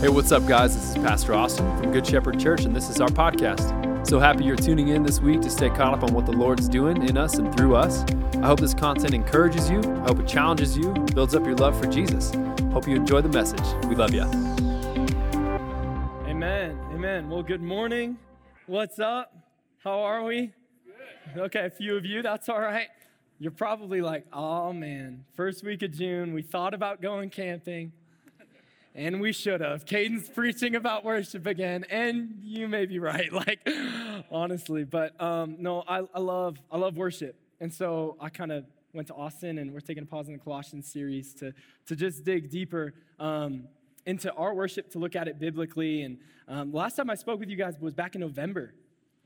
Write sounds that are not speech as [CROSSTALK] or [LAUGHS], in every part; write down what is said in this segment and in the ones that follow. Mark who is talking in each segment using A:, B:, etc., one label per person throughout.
A: Hey, what's up, guys? This is Pastor Austin from Good Shepherd Church, and this is our podcast. So happy you're tuning in this week to stay caught up on what the Lord's doing in us and through us. I hope this content encourages you, I hope it challenges you, builds up your love for Jesus. Hope you enjoy the message. We love you.
B: Amen. Amen. Well, good morning. What's up? How are we? Okay, a few of you, that's all right. You're probably like, oh man, first week of June, we thought about going camping. And we should have. Caden's preaching about worship again, and you may be right, [LAUGHS] like honestly. But um, no, I, I love I love worship, and so I kind of went to Austin, and we're taking a pause in the Colossians series to to just dig deeper um, into our worship, to look at it biblically. And um, last time I spoke with you guys was back in November.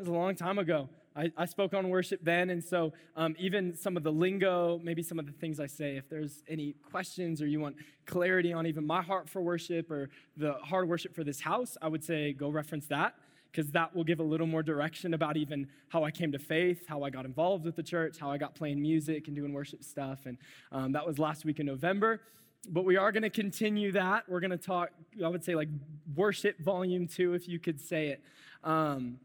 B: It was a long time ago. I, I spoke on worship then, and so um, even some of the lingo, maybe some of the things I say, if there's any questions or you want clarity on even my heart for worship or the of worship for this house, I would say go reference that because that will give a little more direction about even how I came to faith, how I got involved with the church, how I got playing music and doing worship stuff. And um, that was last week in November. But we are going to continue that. We're going to talk, I would say, like worship volume two, if you could say it. Um,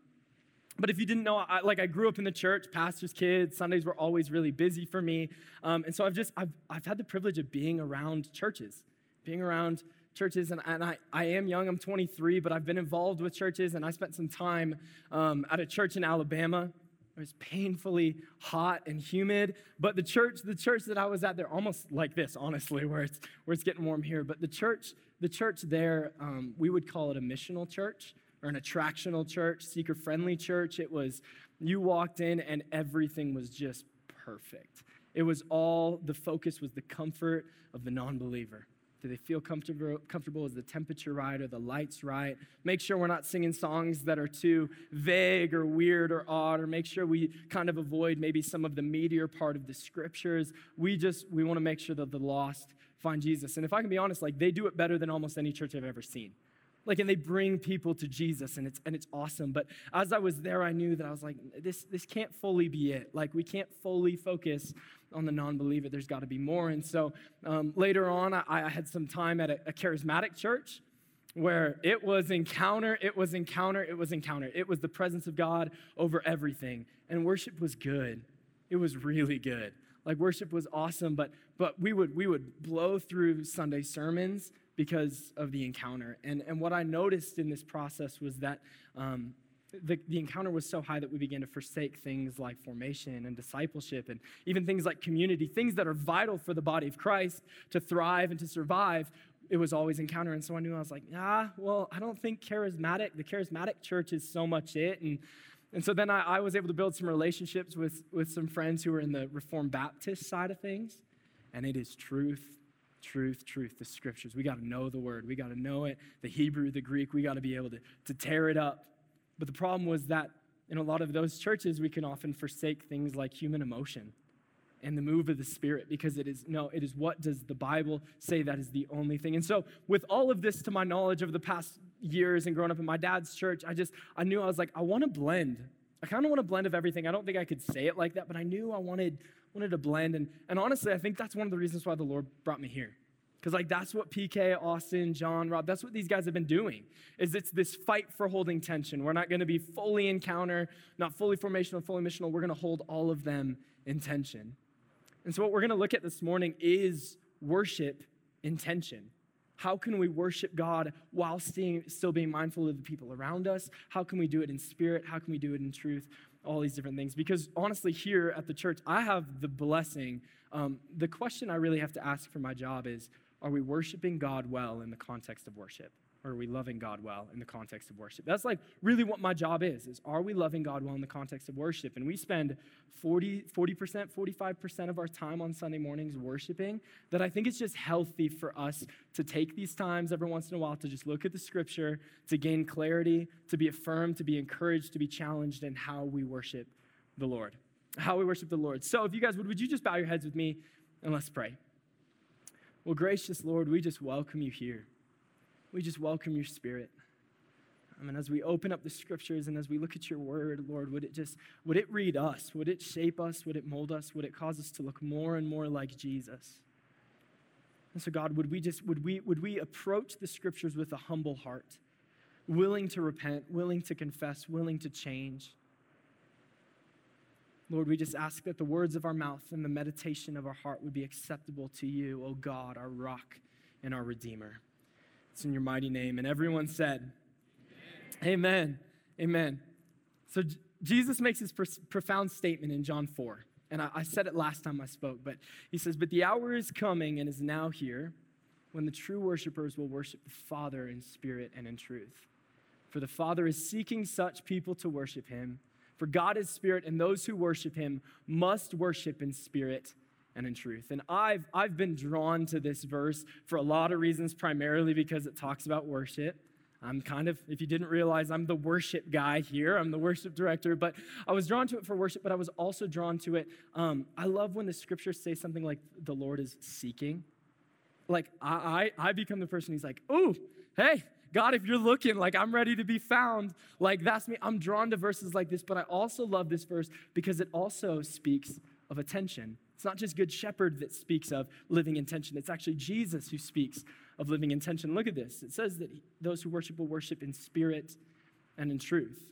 B: but if you didn't know, I, like I grew up in the church, pastor's kids, Sundays were always really busy for me, um, and so I've just I've, I've had the privilege of being around churches, being around churches, and, and I, I am young. I'm 23, but I've been involved with churches, and I spent some time um, at a church in Alabama. It was painfully hot and humid, but the church, the church that I was at, they're almost like this, honestly, where it's where it's getting warm here. But the church, the church there, um, we would call it a missional church or an attractional church, seeker friendly church. It was, you walked in and everything was just perfect. It was all, the focus was the comfort of the non believer. Do they feel comfortable? Comfortable? Is the temperature right? Are the lights right? Make sure we're not singing songs that are too vague or weird or odd, or make sure we kind of avoid maybe some of the meatier part of the scriptures. We just we want to make sure that the lost find Jesus. And if I can be honest, like they do it better than almost any church I've ever seen like and they bring people to jesus and it's and it's awesome. But as i was there i knew that i was like this this can't fully be it. Like we can't fully focus on the non-believer. There's got to be more. And so um, later on I, I, had some time at a, a charismatic church where it was encounter it was encounter it was encounter. It was the presence of god over everything. And worship was good. It was really good. Like worship was awesome but but we would we would blow through sunday sermons because of the encounter. And, and what I noticed in this process was that um, the, the encounter was so high that we began to forsake things like formation and discipleship and even things like community, things that are vital for the body of Christ to thrive and to survive. It was always encounter. And so I knew I was like, ah, well, I don't think charismatic, the charismatic church is so much it. And and so then I, I was able to build some relationships with, with some friends who were in the Reformed Baptist side of things. And it is truth truth, truth, the scriptures. We got to know the word. We got to know it, the Hebrew, the Greek. We got to be able to, to tear it up. But the problem was that in a lot of those churches, we can often forsake things like human emotion and the move of the Spirit because it is, no, it is what does the Bible say that is the only thing. And so, with all of this to my knowledge over the past years and growing up in my dad's church, I just, I knew I was like, I want to blend. I kind of want a blend of everything. I don't think I could say it like that, but I knew I wanted wanted to blend. And, and honestly, I think that's one of the reasons why the Lord brought me here. Because like that's what PK, Austin, John, Rob, that's what these guys have been doing. Is it's this fight for holding tension. We're not going to be fully encounter, not fully formational, fully missional. We're going to hold all of them in tension. And so what we're going to look at this morning is worship in tension. How can we worship God while still being mindful of the people around us? How can we do it in spirit? How can we do it in truth? all these different things. Because honestly, here at the church, I have the blessing. Um, the question I really have to ask for my job is are we worshiping God well in the context of worship? Or are we loving God well in the context of worship? That's like really what my job is, is are we loving God well in the context of worship? And we spend 40, 40%, 45% of our time on Sunday mornings worshiping, that I think it's just healthy for us to take these times every once in a while to just look at the scripture, to gain clarity, to be affirmed, to be encouraged, to be challenged in how we worship the Lord. How we worship the Lord. So if you guys would, would you just bow your heads with me and let's pray. Well, gracious Lord, we just welcome you here we just welcome your spirit. Um, I mean, as we open up the scriptures and as we look at your word, Lord, would it just, would it read us? Would it shape us? Would it mold us? Would it cause us to look more and more like Jesus? And so, God, would we just would we would we approach the scriptures with a humble heart, willing to repent, willing to confess, willing to change? Lord, we just ask that the words of our mouth and the meditation of our heart would be acceptable to you, O God, our rock and our redeemer. It's in your mighty name. And everyone said, Amen. Amen. Amen. So J- Jesus makes this pr- profound statement in John 4. And I, I said it last time I spoke, but he says, But the hour is coming and is now here when the true worshipers will worship the Father in spirit and in truth. For the Father is seeking such people to worship him. For God is spirit, and those who worship him must worship in spirit and in truth. And I've, I've been drawn to this verse for a lot of reasons, primarily because it talks about worship. I'm kind of, if you didn't realize, I'm the worship guy here. I'm the worship director, but I was drawn to it for worship, but I was also drawn to it. Um, I love when the scriptures say something like the Lord is seeking. Like, I, I, I become the person who's like, oh, hey, God, if you're looking, like I'm ready to be found, like that's me. I'm drawn to verses like this, but I also love this verse because it also speaks of attention. It's not just Good Shepherd that speaks of living intention, it's actually Jesus who speaks of living intention. Look at this. It says that those who worship will worship in spirit and in truth.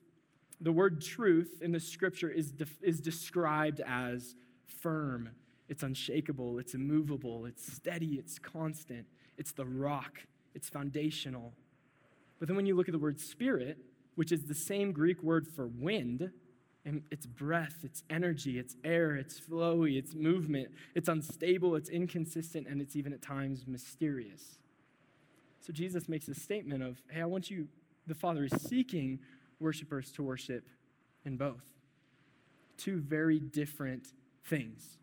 B: The word truth in the scripture is, de- is described as firm, it's unshakable, it's immovable, it's steady, it's constant, it's the rock, it's foundational. But then when you look at the word spirit, which is the same Greek word for wind, it's breath, it's energy, it's air, it's flowy, it's movement, it's unstable, it's inconsistent, and it's even at times mysterious. So Jesus makes a statement of, hey, I want you, the Father is seeking worshipers to worship in both. Two very different things.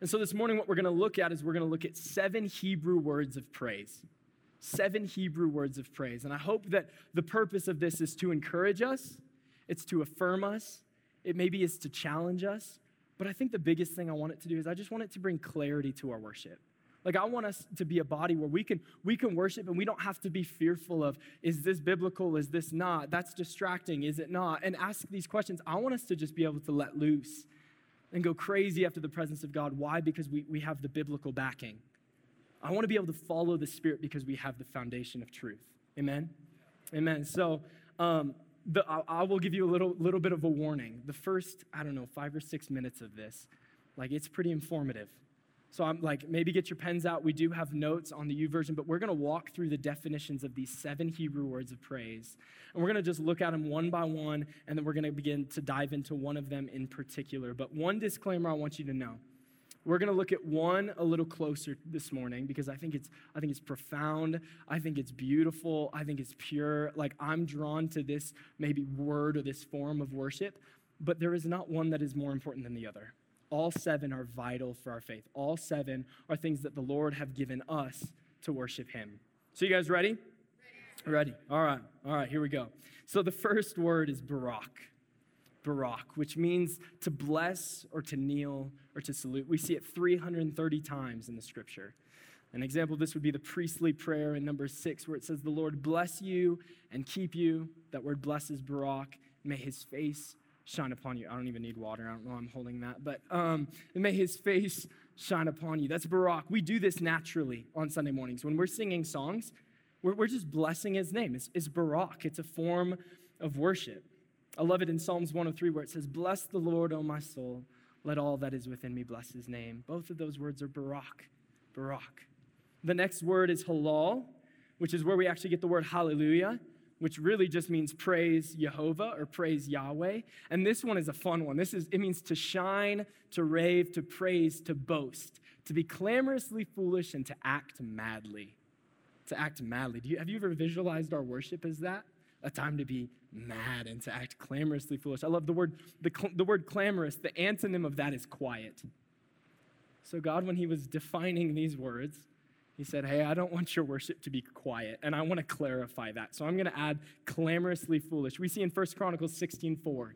B: And so this morning, what we're going to look at is we're going to look at seven Hebrew words of praise. Seven Hebrew words of praise. And I hope that the purpose of this is to encourage us, it's to affirm us, it maybe is to challenge us. But I think the biggest thing I want it to do is I just want it to bring clarity to our worship. Like I want us to be a body where we can we can worship and we don't have to be fearful of is this biblical is this not that's distracting is it not and ask these questions. I want us to just be able to let loose and go crazy after the presence of God. Why? Because we, we have the biblical backing. I want to be able to follow the Spirit because we have the foundation of truth. Amen? Amen. So um, the, I, will give you a little, little bit of a warning. The first, I don't know, five or six minutes of this, like it's pretty informative. So I'm like, maybe get your pens out. We do have notes on the YouVersion, but we're going to walk through the definitions of these seven Hebrew words of praise. And we're going to just look at them one by one, and then we're going to begin to dive into one of them in particular. But one disclaimer I want you to know. We're going to look at one a little closer this morning because I think it's I think it's profound. I think it's beautiful. I think it's pure. Like I'm drawn to this maybe word or this form of worship, but there is not one that is more important than the other. All seven are vital for our faith. All seven are things that the Lord have given us to worship Him. So, you guys ready? Ready. ready. All right. All right, here we go. So, the first word is Barak. Barak, which means to bless or to kneel or to salute. We see it 330 times in the scripture. An example of this would be the priestly prayer in number six, where it says, The Lord bless you and keep you. That word blesses Barak. May his face shine upon you. I don't even need water. I don't know I'm holding that. But um, may his face shine upon you. That's Barak. We do this naturally on Sunday mornings. When we're singing songs, we're, we're just blessing his name. It's, it's Barak, it's a form of worship. I love it in Psalms 103 where it says, Bless the Lord, O my soul. Let all that is within me bless his name. Both of those words are Barak. Barak. The next word is halal, which is where we actually get the word hallelujah which really just means praise Jehovah or praise Yahweh. And this one is a fun one. This is it means to shine, to rave, to praise, to boast, to be clamorously foolish and to act madly. To act madly. You, have you ever visualized our worship as that? A time to be mad and to act clamorously foolish. I love the word the, the word clamorous. The antonym of that is quiet. So God when he was defining these words, he said, Hey, I don't want your worship to be quiet, and I want to clarify that. So I'm going to add clamorously foolish. We see in 1 Chronicles 16 4.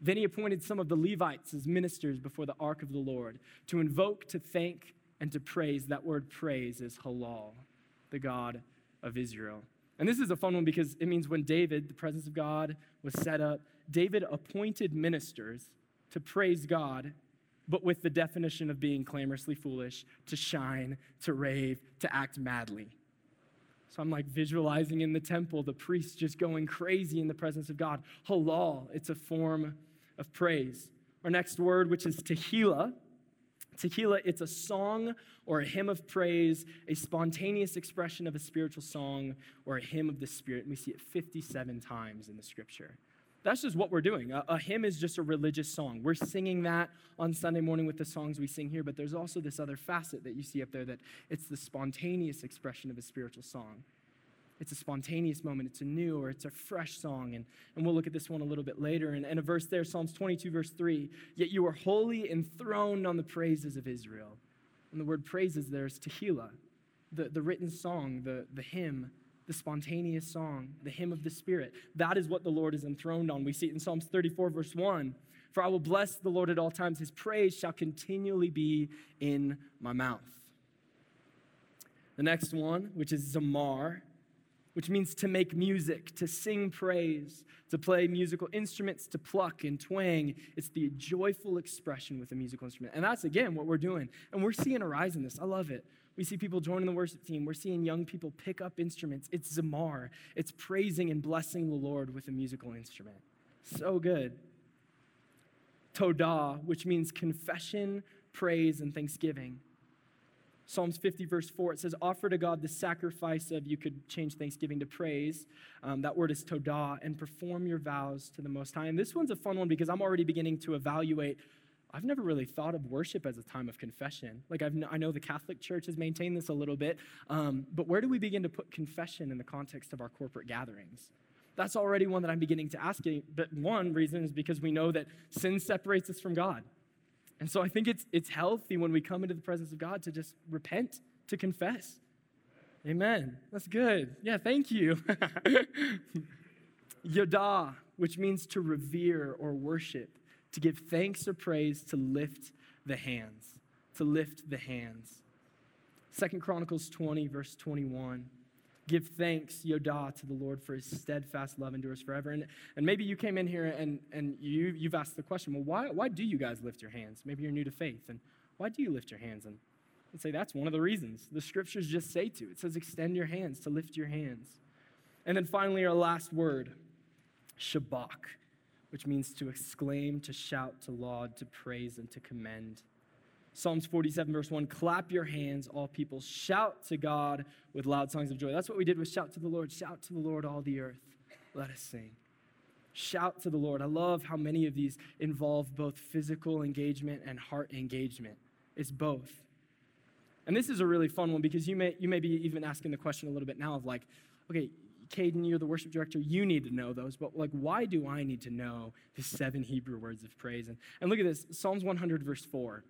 B: Then he appointed some of the Levites as ministers before the ark of the Lord to invoke, to thank, and to praise. That word praise is halal, the God of Israel. And this is a fun one because it means when David, the presence of God, was set up, David appointed ministers to praise God but with the definition of being clamorously foolish, to shine, to rave, to act madly. So I'm like visualizing in the temple, the priests just going crazy in the presence of God. Halal, it's a form of praise. Our next word, which is tehillah. Tehillah, it's a song or a hymn of praise, a spontaneous expression of a spiritual song or a hymn of the Spirit. We see it 57 times in the scripture. That's just what we're doing. A, a, hymn is just a religious song. We're singing that on Sunday morning with the songs we sing here, but there's also this other facet that you see up there that it's the spontaneous expression of a spiritual song. It's a spontaneous moment, it's a new or it's a fresh song. And, and we'll look at this one a little bit later. And, and a verse there, Psalms 22, verse 3 Yet you are holy, enthroned on the praises of Israel. And the word praises there is tehillah, the, the written song, the, the hymn the spontaneous song, the hymn of the Spirit. That is what the Lord is enthroned on. We see it in Psalms 34, verse 1. For I will bless the Lord at all times. His praise shall continually be in my mouth. The next one, which is Zamar, which means to make music, to sing praise, to play musical instruments, to pluck and twang. It's the joyful expression with a musical instrument. And that's, again, what we're doing. And we're seeing a rise in this. I love it. We see people joining the worship team. We're seeing young people pick up instruments. It's Zamar. It's praising and blessing the Lord with a musical instrument. So good. Todah, which means confession, praise, and thanksgiving. Psalms 50, verse 4, it says, Offer to God the sacrifice of, you could change thanksgiving to praise. Um, that word is todah, and perform your vows to the Most High. And this one's a fun one because I'm already beginning to evaluate I've never really thought of worship as a time of confession. Like, I've, i know the Catholic Church has maintained this a little bit, um, but where do we begin to put confession in the context of our corporate gatherings? That's already one that I'm beginning to ask. But one reason is because we know that sin separates us from God. And so I think it's, it's healthy when we come into the presence of God to just repent, to confess. Amen. That's good. Yeah, thank you. [LAUGHS] Yada, which means to revere or worship to give thanks or praise, to lift the hands. To lift the hands. Second Chronicles 20, verse 21. Give thanks, Yada, to the Lord for his steadfast love endures forever. And, and maybe you came in here and, and you, you've asked the question, well, why, why do you guys lift your hands? Maybe you're new to faith. And why do you lift your hands? And I'd say that's one of the reasons. The scriptures just say to. It says, extend your hands, to lift your hands. And then finally, our last word, Shabach which means to exclaim, to shout, to laud, to praise, and to commend. Psalms 47, verse 1 Clap your hands, all people. Shout to God with loud songs of joy. That's what we did with Shout to the Lord. Shout to the Lord, all the earth. Let us sing. Shout to the Lord. I love how many of these involve both physical engagement and heart engagement. It's both. And this is a really fun one because you may, you may be even asking the question a little bit now of like, okay, Caden, you're the worship director, you need to know those, but like, why do I need to know the seven Hebrew words of praise? And, and look at this Psalms 100, verse 4.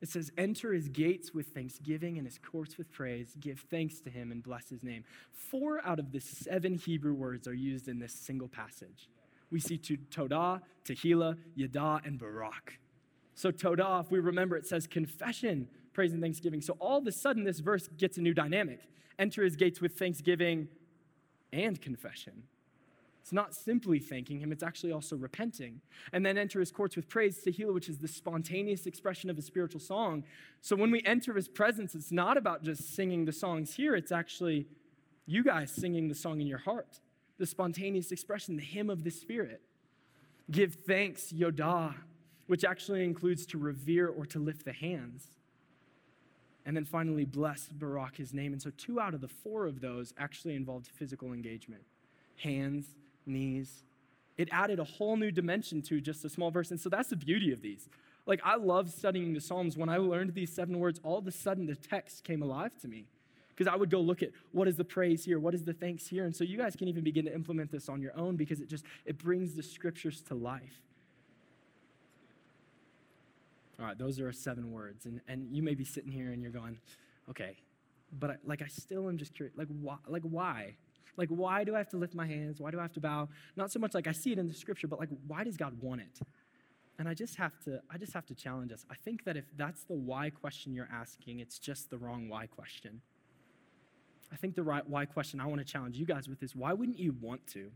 B: It says, Enter his gates with thanksgiving and his courts with praise. Give thanks to him and bless his name. Four out of the seven Hebrew words are used in this single passage. We see to Todah, Tehillah, Yada, and Barak. So, Todah, if we remember, it says confession, praise, and thanksgiving. So, all of a sudden, this verse gets a new dynamic. Enter his gates with thanksgiving, and confession. It's not simply thanking him, it's actually also repenting. And then enter his courts with praise, Tehillah, which is the spontaneous expression of a spiritual song. So when we enter his presence, it's not about just singing the songs here, it's actually you guys singing the song in your heart, the spontaneous expression, the hymn of the Spirit. Give thanks, Yada, which actually includes to revere or to lift the hands. And then finally, bless Barak, his name. And so, two out of the four of those actually involved physical engagement hands, knees. It added a whole new dimension to just a small verse. And so, that's the beauty of these. Like, I love studying the Psalms. When I learned these seven words, all of a sudden the text came alive to me. Because I would go look at what is the praise here, what is the thanks here. And so, you guys can even begin to implement this on your own because it just it brings the scriptures to life. All right, those are seven words. And, and you may be sitting here and you're going, okay, but I, like I still am just curious. Like, why? Like, why? Like, why do I have to lift my hands? Why do I have to bow? Not so much like I see it in the scripture, but like, why does God want it? And I just have to, I just have to challenge us. I think that if that's the why question you're asking, it's just the wrong why question. I think the right why question I want to challenge you guys with is why wouldn't you want to?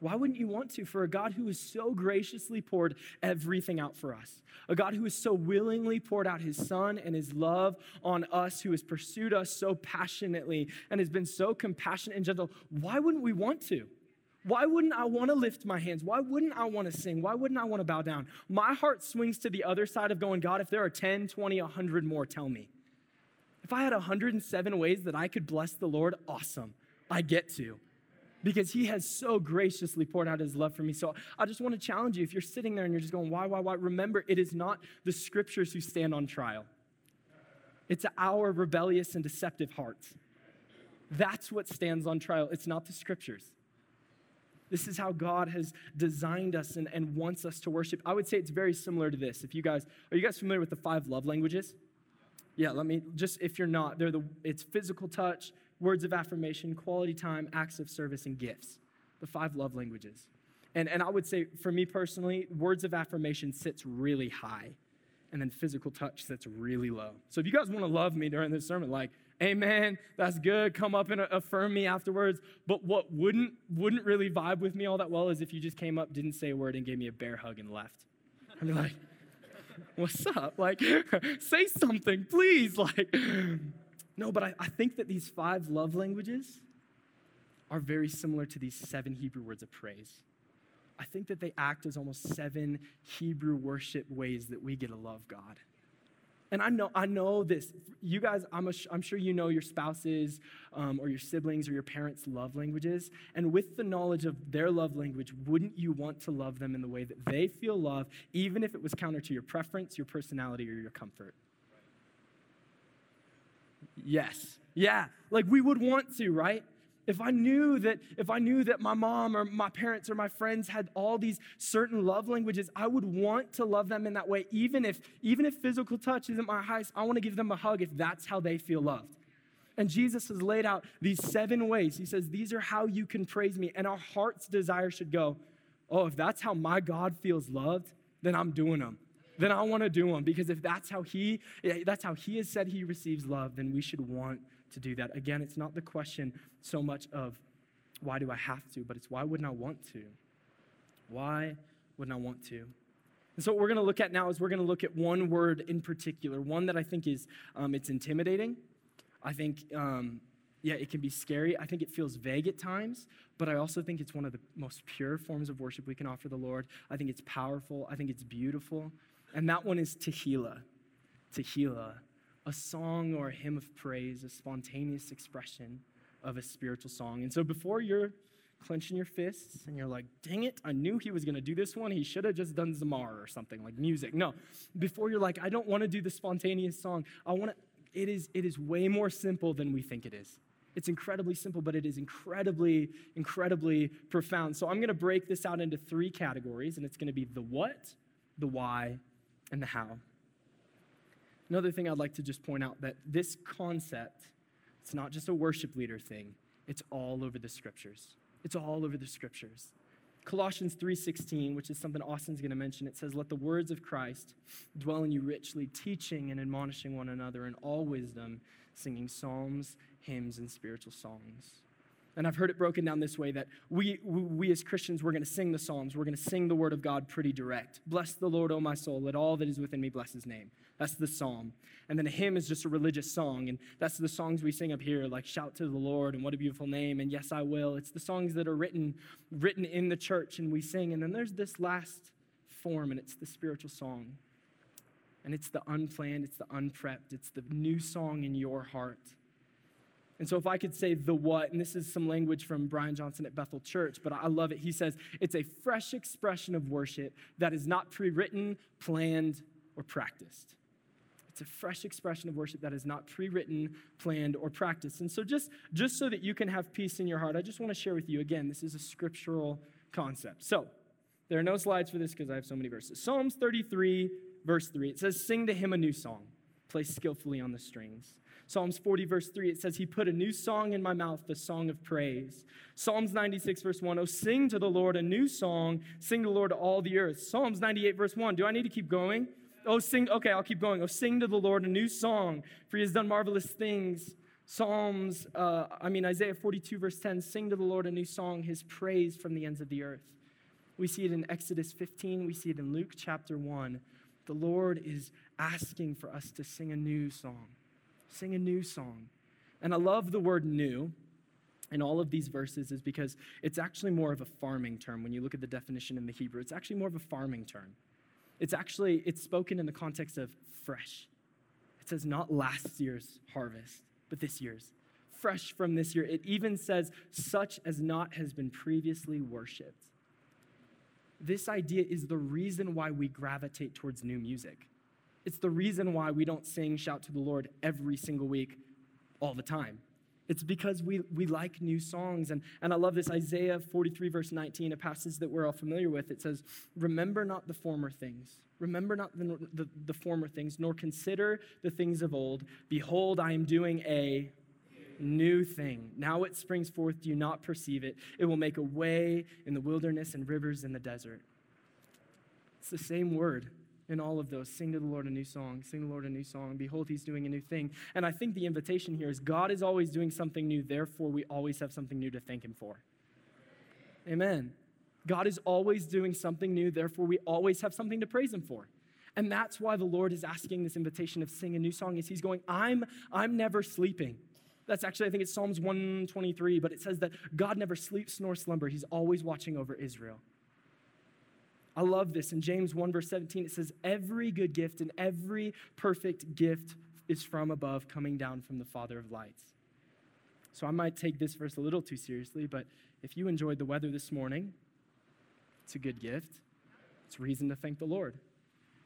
B: Why wouldn't you want to for a God who has so graciously poured everything out for us? A God who has so willingly poured out his son and his love on us, who has pursued us so passionately and has been so compassionate and gentle. Why wouldn't we want to? Why wouldn't I want to lift my hands? Why wouldn't I want to sing? Why wouldn't I want to bow down? My heart swings to the other side of going, God, if there are 10, 20, 100 more, tell me. If I had 107 ways that I could bless the Lord, awesome. I get to because he has so graciously poured out his love for me. So I just want to challenge you if you're sitting there and you're just going, why, why, why? Remember, it is not the scriptures who stand on trial, it's our rebellious and deceptive hearts. That's what stands on trial. It's not the scriptures. This is how God has designed us and, and wants us to worship. I would say it's very similar to this. If you guys are you guys familiar with the five love languages? Yeah, let me just if you're not, they're the it's physical touch, words of affirmation, quality time, acts of service, and gifts. The five love languages. And, and I would say, for me personally, words of affirmation sits really high, and then physical touch sits really low. So if you guys want to love me during this sermon, like, amen, that's good, come up and affirm me afterwards. But what wouldn't, wouldn't really vibe with me all that well is if you just came up, didn't say a word, and gave me a bear hug and left. I'd be like, what's up? Like, [LAUGHS] say something, please. Like, no, but I, I think that these five love languages are very similar to these seven Hebrew words of praise. I think that they act as almost seven Hebrew worship ways that we get to love God. And I know, I know this. You guys, I'm, a, I'm sure you know your spouses um, or your siblings or your parents' love languages. And with the knowledge of their love language, wouldn't you want to love them in the way that they feel love, even if it was counter to your preference, your personality, or your comfort? Yes. Yeah. Like we would want to, right? If I knew that if I knew that my mom or my parents or my friends had all these certain love languages, I would want to love them in that way even if even if physical touch isn't my highest, I want to give them a hug if that's how they feel loved. And Jesus has laid out these seven ways. He says, These are how you can praise me. And our heart's desire should go, Oh, if that's how my God feels loved, then I'm doing them then I want to do them because if that's how he that's how he has said he receives love, then we should want to do that. Again, it's not the question so much of why do I have to, but it's why wouldn't I want to? Why wouldn't I want to? And so what we're going to look at now is we're going to look at one word in particular, one that I think is um, it's intimidating. I think um, yeah, it can be scary. I think it feels vague at times, but I also think it's one of the most pure forms of worship we can offer the Lord. I think it's powerful. I think it's beautiful. And that one is Tehillah. Tehillah, a song or a hymn of praise, a spontaneous expression of a spiritual song. And so before you're clenching your fists and you're like, dang it, I knew he was going to do this one. He should have just done Zamar or something like music. No, before you're like, I don't want to do the spontaneous song. I want to, it is, it is way more simple than we think it is. It's incredibly simple, but it is incredibly, incredibly profound. So I'm going to break this out into three categories, and it's going to be the what, the why, and the how. Another thing I'd like to just point out that this concept, it's not just a worship leader thing. It's all over the scriptures. It's all over the scriptures. Colossians 3:16, which is something Austin's going to mention, it says, "Let the words of Christ dwell in you richly, teaching and admonishing one another in all wisdom, singing psalms, hymns, and spiritual songs." And I've heard it broken down this way that we, we as Christians, we're going to sing the Psalms. We're going to sing the word of God pretty direct. Bless the Lord, O my soul. Let all that is within me bless his name. That's the psalm. And then a hymn is just a religious song. And that's the songs we sing up here, like Shout to the Lord and What a Beautiful Name and Yes, I Will. It's the songs that are written, written in the church and we sing. And then there's this last form, and it's the spiritual song. And it's the unplanned, it's the unprepped, it's the new song in your heart. And so, if I could say the what, and this is some language from Brian Johnson at Bethel Church, but I love it. He says, it's a fresh expression of worship that is not pre written, planned, or practiced. It's a fresh expression of worship that is not pre written, planned, or practiced. And so, just, just so that you can have peace in your heart, I just want to share with you again, this is a scriptural concept. So, there are no slides for this because I have so many verses. Psalms 33, verse 3, it says, Sing to him a new song, play skillfully on the strings. Psalms 40, verse 3, it says, He put a new song in my mouth, the song of praise. Psalms 96, verse 1, Oh, sing to the Lord a new song, sing to the Lord all the earth. Psalms 98, verse 1, do I need to keep going? Oh, sing, okay, I'll keep going. Oh, sing to the Lord a new song, for he has done marvelous things. Psalms, uh, I mean, Isaiah 42, verse 10 sing to the Lord a new song, his praise from the ends of the earth. We see it in Exodus 15, we see it in Luke chapter 1. The Lord is asking for us to sing a new song. Sing a new song. And I love the word new in all of these verses is because it's actually more of a farming term when you look at the definition in the Hebrew. It's actually more of a farming term. It's actually it's spoken in the context of fresh. It says not last year's harvest, but this year's. Fresh from this year. It even says such as not has been previously worshiped. This idea is the reason why we gravitate towards new music. It's the reason why we don't sing shout to the Lord every single week all the time. It's because we, we like new songs. And, and I love this Isaiah 43, verse 19, a passage that we're all familiar with. It says, Remember not the former things. Remember not the, the, the former things, nor consider the things of old. Behold, I am doing a new thing. Now it springs forth. Do you not perceive it? It will make a way in the wilderness and rivers in the desert. It's the same word in all of those. Sing to the Lord a new song. Sing to the Lord a new song. Behold, he's doing a new thing. And I think the invitation here is God is always doing something new, therefore, we always have something new to thank him for. Amen. God is always doing something new, therefore, we always have something to praise him for. And that's why the Lord is asking this invitation of sing a new song is he's going, I'm, I'm never sleeping. That's actually, I think it's Psalms 123, but it says that God never sleeps nor slumber. He's always watching over Israel. I love this. In James 1, verse 17, it says, Every good gift and every perfect gift is from above, coming down from the Father of lights. So I might take this verse a little too seriously, but if you enjoyed the weather this morning, it's a good gift. It's reason to thank the Lord.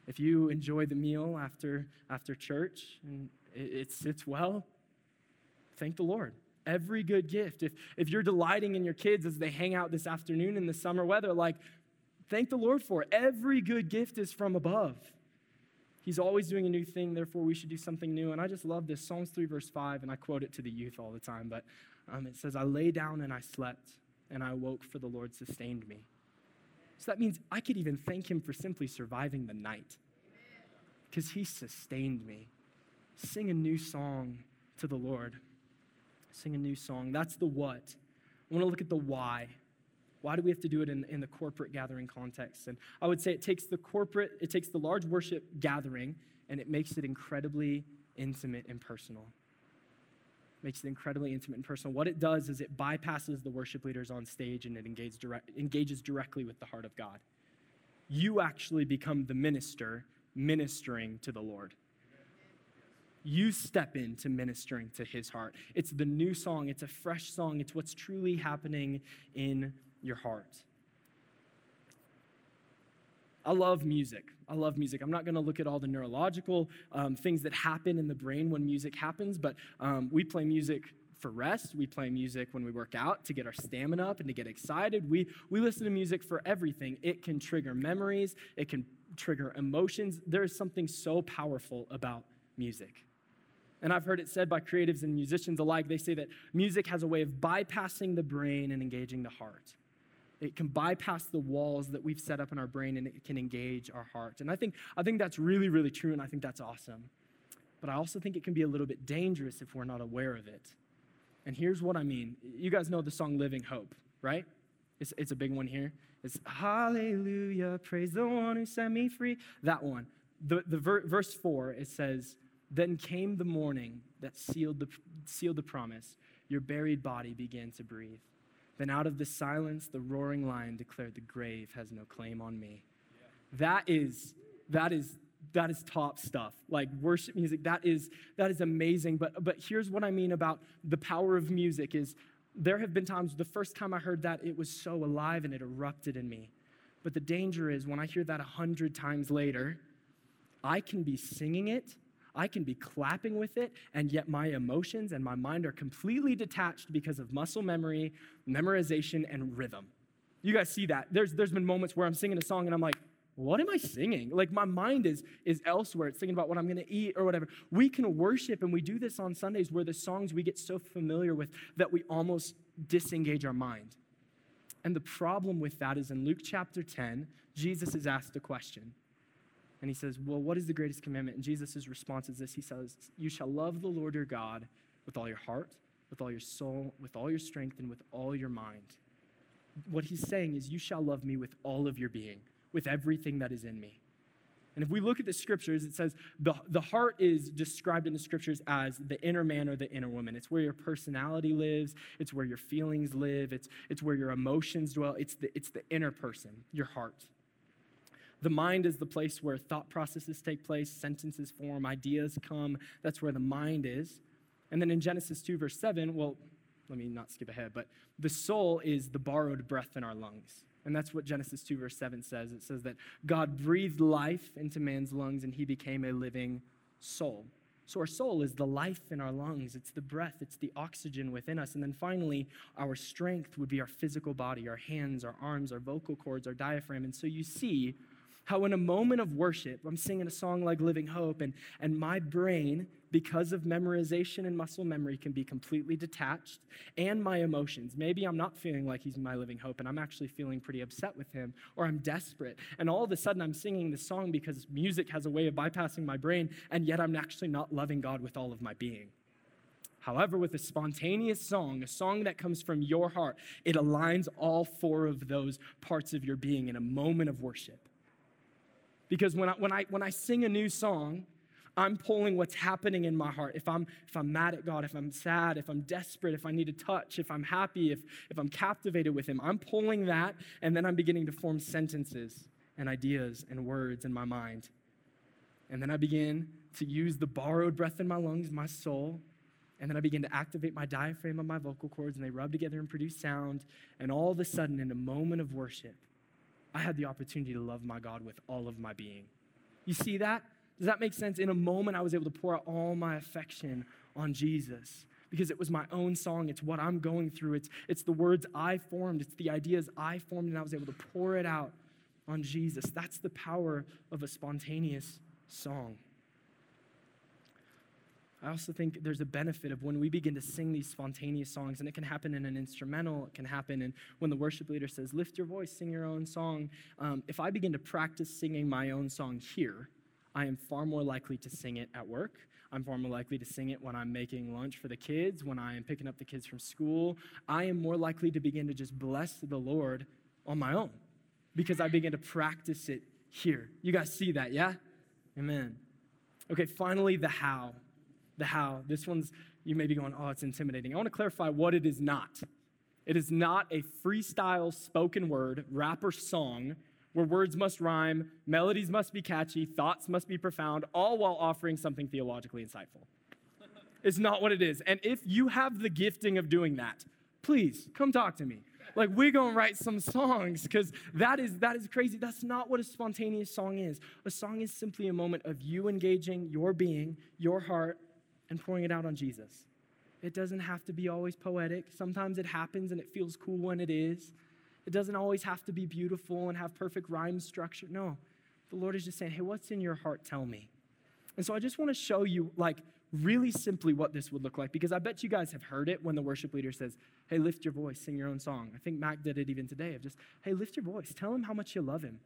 B: If you enjoy the meal after, after church and it, it sits well, thank the Lord every good gift. If, if you're delighting in your kids as they hang out this afternoon in the summer weather, like Thank the Lord for. Every good gift is from above. He's always doing a new thing, therefore, we should do something new. And I just love this Psalms 3, verse 5, and I quote it to the youth all the time, but um, it says, I lay down and I slept, and I woke, for the Lord sustained me. So that means I could even thank Him for simply surviving the night because He sustained me. Sing a new song to the Lord. Sing a new song. That's the what. I want to look at the why. Why do we have to do it in, in the corporate gathering context? And I would say it takes the corporate, it takes the large worship gathering, and it makes it incredibly intimate and personal. Makes it incredibly intimate and personal. What it does is it bypasses the worship leaders on stage and it engages, direct, engages directly with the heart of God. You actually become the minister ministering to the Lord you step into ministering to his heart. It's the new song, it's a fresh song, it's what's truly happening in your heart. I love music. I love music. I'm not going to look at all the neurological um, things that happen in the brain when music happens, but um, we play music for rest. We play music when we work out to get our stamina up and to get excited. We, we listen to music for everything. It can trigger memories, it can trigger emotions. There is something so powerful about music. And I've heard it said by creatives and musicians alike, they say that music has a way of bypassing the brain and engaging the heart. It can bypass the walls that we've set up in our brain and it can engage our heart. And I think, I think that's really, really true, and I think that's awesome. But I also think it can be a little bit dangerous if we're not aware of it. And here's what I mean. You guys know the song Living Hope, right? It's, it's a big one here. It's Hallelujah, praise the one who set me free. That one. The, the ver- verse 4, it says, Then came the morning that sealed the, sealed the promise. Your buried body began to breathe. Then out of the silence, the roaring lion declared, The grave has no claim on me. Yeah. That is, that is, that is top stuff. Like worship music, that is, that is amazing. But, but here's what I mean about the power of music is there have been times, the first time I heard that, it was so alive and it erupted in me. But the danger is when I hear that a hundred times later, I can be singing it I can be clapping with it, and yet my emotions and my mind are completely detached because of muscle memory, memorization, and rhythm. You guys see that. There's, there's been moments where I'm singing a song and I'm like, what am I singing? Like my mind is, is elsewhere. It's thinking about what I'm going to eat or whatever. We can worship, and we do this on Sundays where the songs we get so familiar with that we almost disengage our mind. And the problem with that is in Luke chapter 10, Jesus is asked a question. And he says, Well, what is the greatest commandment? And Jesus' response is this He says, You shall love the Lord your God with all your heart, with all your soul, with all your strength, and with all your mind. What he's saying is, You shall love me with all of your being, with everything that is in me. And if we look at the scriptures, it says the, the heart is described in the scriptures as the inner man or the inner woman. It's where your personality lives, it's where your feelings live, it's, it's where your emotions dwell. It's the, it's the inner person, your heart. The mind is the place where thought processes take place, sentences form, ideas come. That's where the mind is. And then in Genesis 2, verse 7, well, let me not skip ahead, but the soul is the borrowed breath in our lungs. And that's what Genesis 2, verse 7 says. It says that God breathed life into man's lungs and he became a living soul. So, our soul is the life in our lungs, it's the breath, it's the oxygen within us. And then finally, our strength would be our physical body, our hands, our arms, our vocal cords, our diaphragm. And so, you see how, in a moment of worship, I'm singing a song like Living Hope, and, and my brain, because of memorization and muscle memory, can be completely detached, and my emotions. Maybe I'm not feeling like He's my living hope, and I'm actually feeling pretty upset with Him, or I'm desperate. And all of a sudden, I'm singing this song because music has a way of bypassing my brain, and yet I'm actually not loving God with all of my being. However, with a spontaneous song, a song that comes from your heart, it aligns all four of those parts of your being in a moment of worship. Because when I, when, I, when I sing a new song, I'm pulling what's happening in my heart. If I'm, if I'm mad at God, if I'm sad, if I'm desperate, if I need a touch, if I'm happy, if, if I'm captivated with Him, I'm pulling that and then I'm beginning to form sentences and ideas and words in my mind. And then I begin to use the borrowed breath in my lungs, my soul, and then I begin to activate my diaphragm and my vocal cords, and they rub together and produce sound. And all of a sudden, in a moment of worship, I had the opportunity to love my God with all of my being. You see that? Does that make sense? In a moment, I was able to pour out all my affection on Jesus because it was my own song. It's what I'm going through. It's, it's the words I formed, it's the ideas I formed, and I was able to pour it out on Jesus. That's the power of a spontaneous song. I also think there's a benefit of when we begin to sing these spontaneous songs, and it can happen in an instrumental, it can happen in when the worship leader says, Lift your voice, sing your own song. Um, if I begin to practice singing my own song here, I am far more likely to sing it at work. I'm far more likely to sing it when I'm making lunch for the kids, when I am picking up the kids from school. I am more likely to begin to just bless the Lord on my own because I begin to practice it here. You guys see that, yeah? Amen. Okay, finally, the how the how. This one's, you may be going, oh, it's intimidating. I want to clarify what it is not. It is not a freestyle spoken word, rap or song where words must rhyme, melodies must be catchy, thoughts must be profound, all while offering something theologically insightful. it's not what it is. And if you have the gifting of doing that, please come talk to me. Like we're gonna write some songs because that is that is crazy. That's not what a spontaneous song is. A song is simply a moment of you engaging your being, your heart, and pouring it out on Jesus. It doesn't have to be always poetic. Sometimes it happens and it feels cool when it is. It doesn't always have to be beautiful and have perfect rhyme structure. No. The Lord is just saying, hey, what's in your heart? Tell me. And so I just want to show you, like, really simply what this would look like because I bet you guys have heard it when the worship leader says, hey, lift your voice, sing your own song. I think Mac did it even today of just, hey, lift your voice, tell him how much you love him.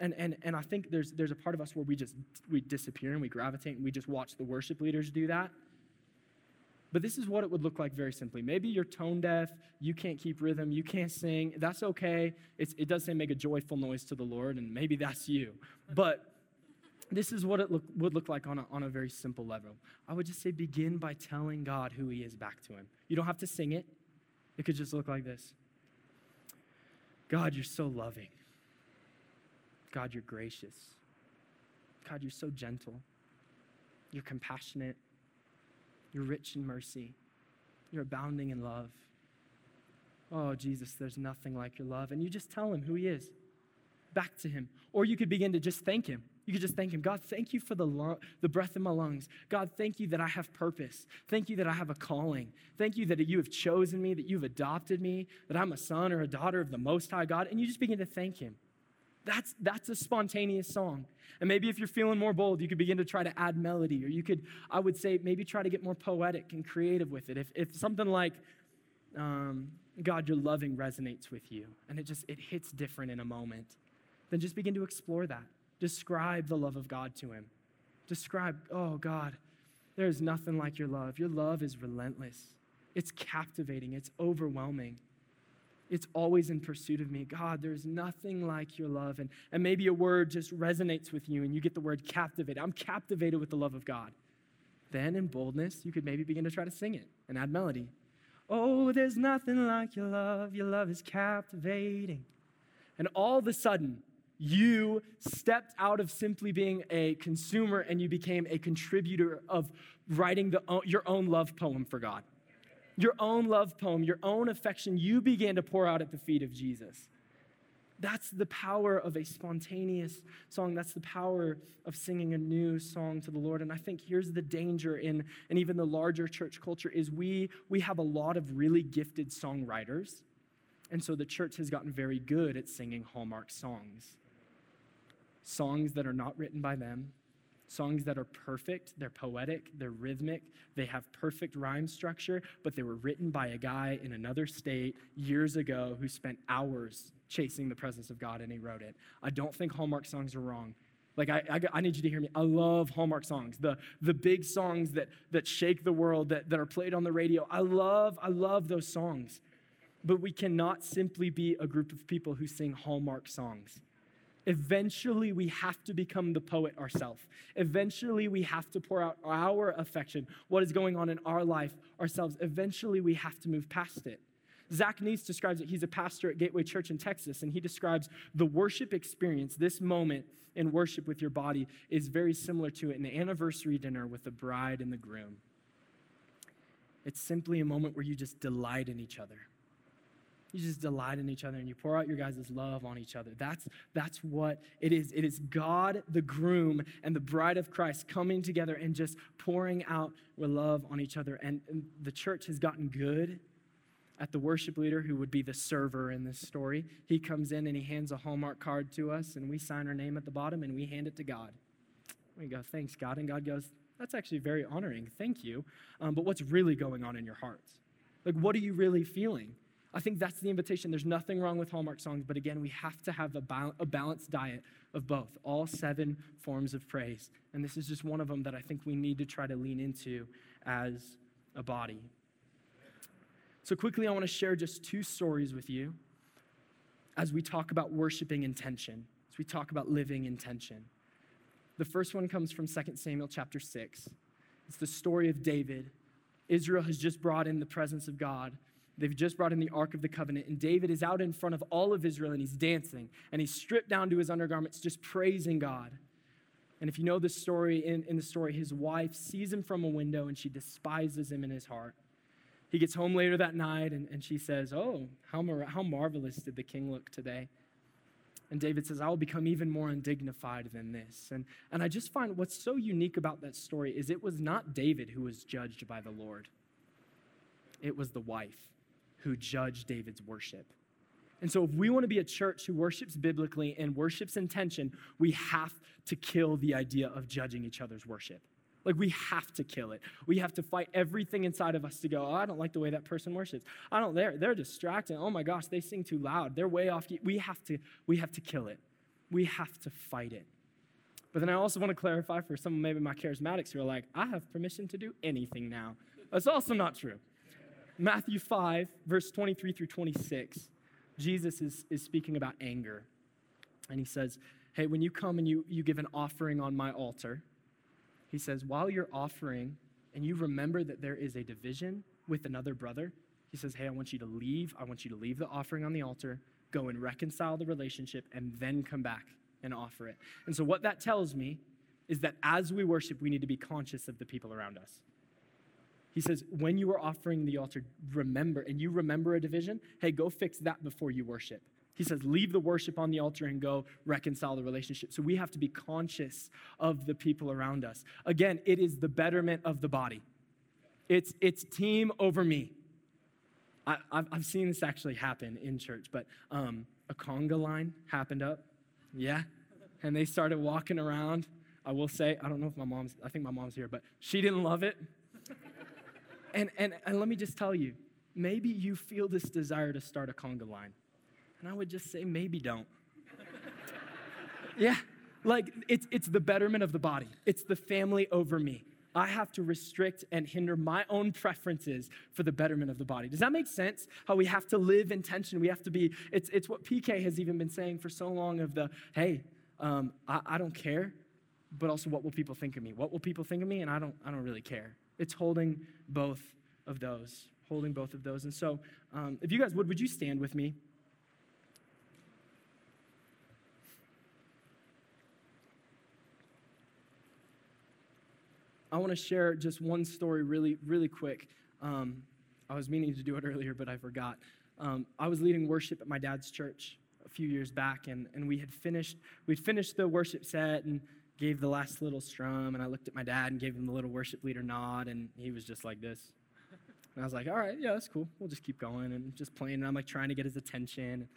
B: And, and, and I think there's, there's a part of us where we just we disappear and we gravitate and we just watch the worship leaders do that. But this is what it would look like very simply. Maybe you're tone deaf, you can't keep rhythm, you can't sing. That's okay. It's, it does say make a joyful noise to the Lord, and maybe that's you. But this is what it look, would look like on a, on a very simple level. I would just say begin by telling God who He is back to Him. You don't have to sing it, it could just look like this God, you're so loving. God, you're gracious. God, you're so gentle. You're compassionate. You're rich in mercy. You're abounding in love. Oh, Jesus, there's nothing like your love. And you just tell him who he is back to him. Or you could begin to just thank him. You could just thank him. God, thank you for the, lo- the breath in my lungs. God, thank you that I have purpose. Thank you that I have a calling. Thank you that you have chosen me, that you've adopted me, that I'm a son or a daughter of the Most High God. And you just begin to thank him. That's, that's a spontaneous song. And maybe if you're feeling more bold, you could begin to try to add melody, or you could, I would say, maybe try to get more poetic and creative with it. If, if something like, um, God, your loving resonates with you, and it just, it hits different in a moment, then just begin to explore that. Describe the love of God to him. Describe, oh God, There is nothing like your love. Your love is relentless, it's captivating, it's overwhelming. It's always in pursuit of me. God, there's nothing like your love. And, and maybe a word just resonates with you and you get the word captivated. I'm captivated with the love of God. Then, in boldness, you could maybe begin to try to sing it and add melody. Oh, there's nothing like your love. Your love is captivating. And all of a sudden, you stepped out of simply being a consumer and you became a contributor of writing the, your own love poem for God. Your own love poem, your own affection, you began to pour out at the feet of Jesus. That's the power of a spontaneous song. That's the power of singing a new song to the Lord. And I think here's the danger in, and even the larger church culture is we, we have a lot of really gifted songwriters. And so the church has gotten very good at singing Hallmark songs. Songs that are not written by them, songs that are perfect, they're poetic, they're rhythmic, they have perfect rhyme structure, but they were written by a guy in another state years ago who spent hours chasing the presence of God and he wrote it. I don't think Hallmark songs are wrong. Like, I, I, I, need you to hear me. I love Hallmark songs, the, the big songs that, that shake the world, that, that are played on the radio. I love, I love those songs. But we cannot simply be a group of people who sing Hallmark songs. Eventually, we have to become the poet ourselves. Eventually, we have to pour out our affection, what is going on in our life ourselves. Eventually, we have to move past it. Zach Neese describes it. He's a pastor at Gateway Church in Texas, and he describes the worship experience, this moment in worship with your body, is very similar to an anniversary dinner with the bride and the groom. It's simply a moment where you just delight in each other. You just delight in each other and you pour out your guys' love on each other. That's, that's what it is. It is God, the groom, and the bride of Christ coming together and just pouring out love on each other. And, and the church has gotten good at the worship leader, who would be the server in this story. He comes in and he hands a Hallmark card to us, and we sign our name at the bottom and we hand it to God. We go, Thanks, God. And God goes, That's actually very honoring. Thank you. Um, but what's really going on in your hearts? Like, what are you really feeling? I think that's the invitation. There's nothing wrong with Hallmark songs, but again, we have to have a, ba- a balanced diet of both, all seven forms of praise. And this is just one of them that I think we need to try to lean into as a body. So, quickly, I want to share just two stories with you as we talk about worshiping intention, as we talk about living intention. The first one comes from 2 Samuel chapter 6. It's the story of David. Israel has just brought in the presence of God. They've just brought in the Ark of the Covenant, and David is out in front of all of Israel and he's dancing and he's stripped down to his undergarments, just praising God. And if you know the story, in, in the story, his wife sees him from a window and she despises him in his heart. He gets home later that night and, and she says, Oh, how, mar- how marvelous did the king look today? And David says, I will become even more undignified than this. And, and I just find what's so unique about that story is it was not David who was judged by the Lord, it was the wife who judge David's worship. And so, if we want to be a church who worships biblically and worships intention, we have to kill the idea of judging each other's worship. Like, we have to kill it. We have to fight everything inside of us to go, oh, I don't like the way that person worships. I don't, they're, they're distracting. Oh my gosh, they sing too loud. They're way off. We have to, we have to kill it. We have to fight it. But then I also want to clarify for some maybe my charismatics who are like, I have permission to do anything now. That's also not true. Matthew 5, verse 23 through 26, Jesus is, is speaking about anger. And he says, Hey, when you come and you, you give an offering on my altar, he says, while you're offering and you remember that there is a division with another brother, he says, Hey, I want you to leave. I want you to leave the offering on the altar, go and reconcile the relationship, and then come back and offer it. And so, what that tells me is that as we worship, we need to be conscious of the people around us. He says, when you are offering the altar, remember, and you remember a division, hey, go fix that before you worship. He says, leave the worship on the altar and go reconcile the relationship. So we have to be conscious of the people around us. Again, it is the betterment of the body, it's, it's team over me. I, have seen this actually happen in church, but um, a conga line happened up. Yeah. And they started walking around. I will say, I don't know if my mom's, I think my mom's here, but she didn't love it. And, and, and let me just tell you, maybe you feel this desire to start a conga line. And I would just say, maybe don't. yeah, like it's, it's the betterment of the body, it's the family over me. I have to restrict and hinder my own preferences for the betterment of the body. Does that make sense? How we have to live in tension. We have to be, it's, it's what PK has even been saying for so long of the, hey, um, I, I don't care, but also what will people think of me? What will people think of me? And I don't, I don't really care. It's holding both of those, holding both of those. And so, um, if you guys would, would you stand with me? I want to share just one story really, really quick. Um, I was meaning to do it earlier, but I forgot. Um, I was leading worship at my dad's church a few years back, and, and we had finished, we'd finished the worship set and gave the last little strum, and I looked at my dad and gave him the little worship leader nod, and he was just like this. And I was like, all right, yeah, that's cool. We'll just keep going and just playing. And I'm like trying to get his attention.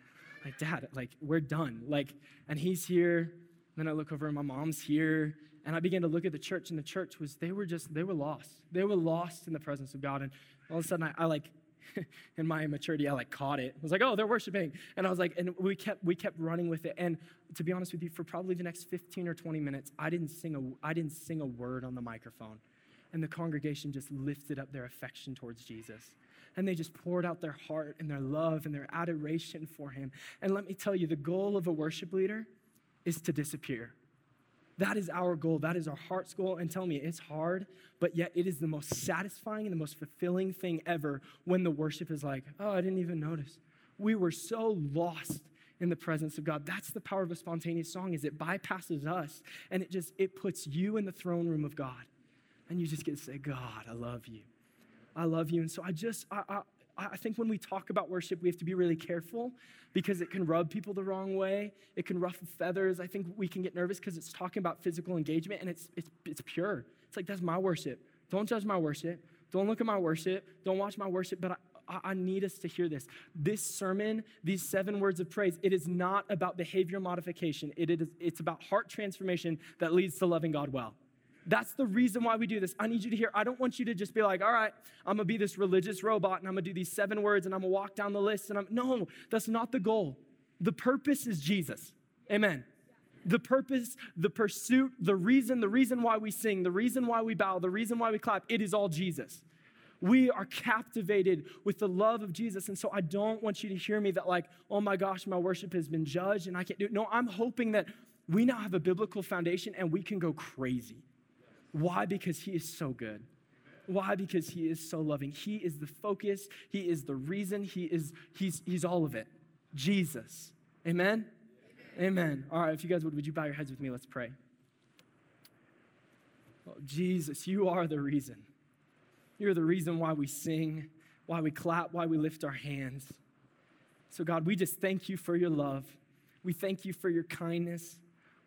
B: Like, Dad, like, we're done. Like, and he's here. And then I look over and my mom's here and I began to look at the church, and the church was, they were just, they were lost. They were lost in the presence of God. And all of a sudden, I, I like, [LAUGHS] in my immaturity, I like caught it. I was like, oh, they're worshiping. And I was like, and we kept, we kept running with it. And to be honest with you, for probably the next 15 or 20 minutes, I didn't sing a, I didn't sing a word on the microphone. And the congregation just lifted up their affection towards Jesus and they just poured out their heart and their love and their adoration for him. And let me tell you, the goal of a worship leader is to disappear. That is our goal. That is our heart's goal. And tell me, it's hard, but yet it is the most satisfying and the most fulfilling thing ever when the worship is like, oh, I didn't even notice. We were so lost in the presence of God. That's the power of a spontaneous song is it bypasses us and it just it puts you in the throne room of God. And you just get to say, God, I love you. I love you. And so I just I, I, I think when we talk about worship, we have to be really careful because it can rub people the wrong way. It can ruffle feathers. I think we can get nervous because it's talking about physical engagement and it's, it's, it's pure. It's like, that's my worship. Don't judge my worship. Don't look at my worship. Don't watch my worship. But I, I need us to hear this. This sermon, these seven words of praise, it is not about behavior modification. It is, it's about heart transformation that leads to loving God well. That's the reason why we do this. I need you to hear. I don't want you to just be like, all right, I'm gonna be this religious robot and I'm gonna do these seven words and I'm gonna walk down the list and I'm no, that's not the goal. The purpose is Jesus. Amen. The purpose, the pursuit, the reason, the reason why we sing, the reason why we bow, the reason why we clap, it is all Jesus. We are captivated with the love of Jesus. And so I don't want you to hear me that, like, oh my gosh, my worship has been judged and I can't do it. No, I'm hoping that we now have a biblical foundation and we can go crazy. Why? Because He is so good. Why? Because He is so loving. He is the focus, He is the reason, He is, He's, he's all of it. Jesus. Amen? Amen? All right, if you guys would, would you bow your heads with me? Let's pray. Oh, Jesus, you are the reason. You're the reason why we sing, why we clap, why we lift our hands. So, God, we just thank you for your love. We thank you for your kindness.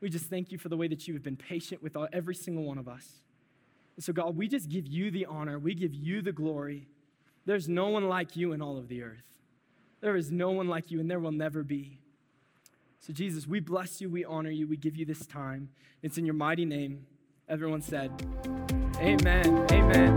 B: We just thank you for the way that you have been patient with all, every single one of us. And so, God, we just give you the honor, we give you the glory. There's no one like you in all of the earth. There is no one like you, and there will never be. So, Jesus, we bless you, we honor you, we give you this time. It's in your mighty name. Everyone said, Amen. Amen.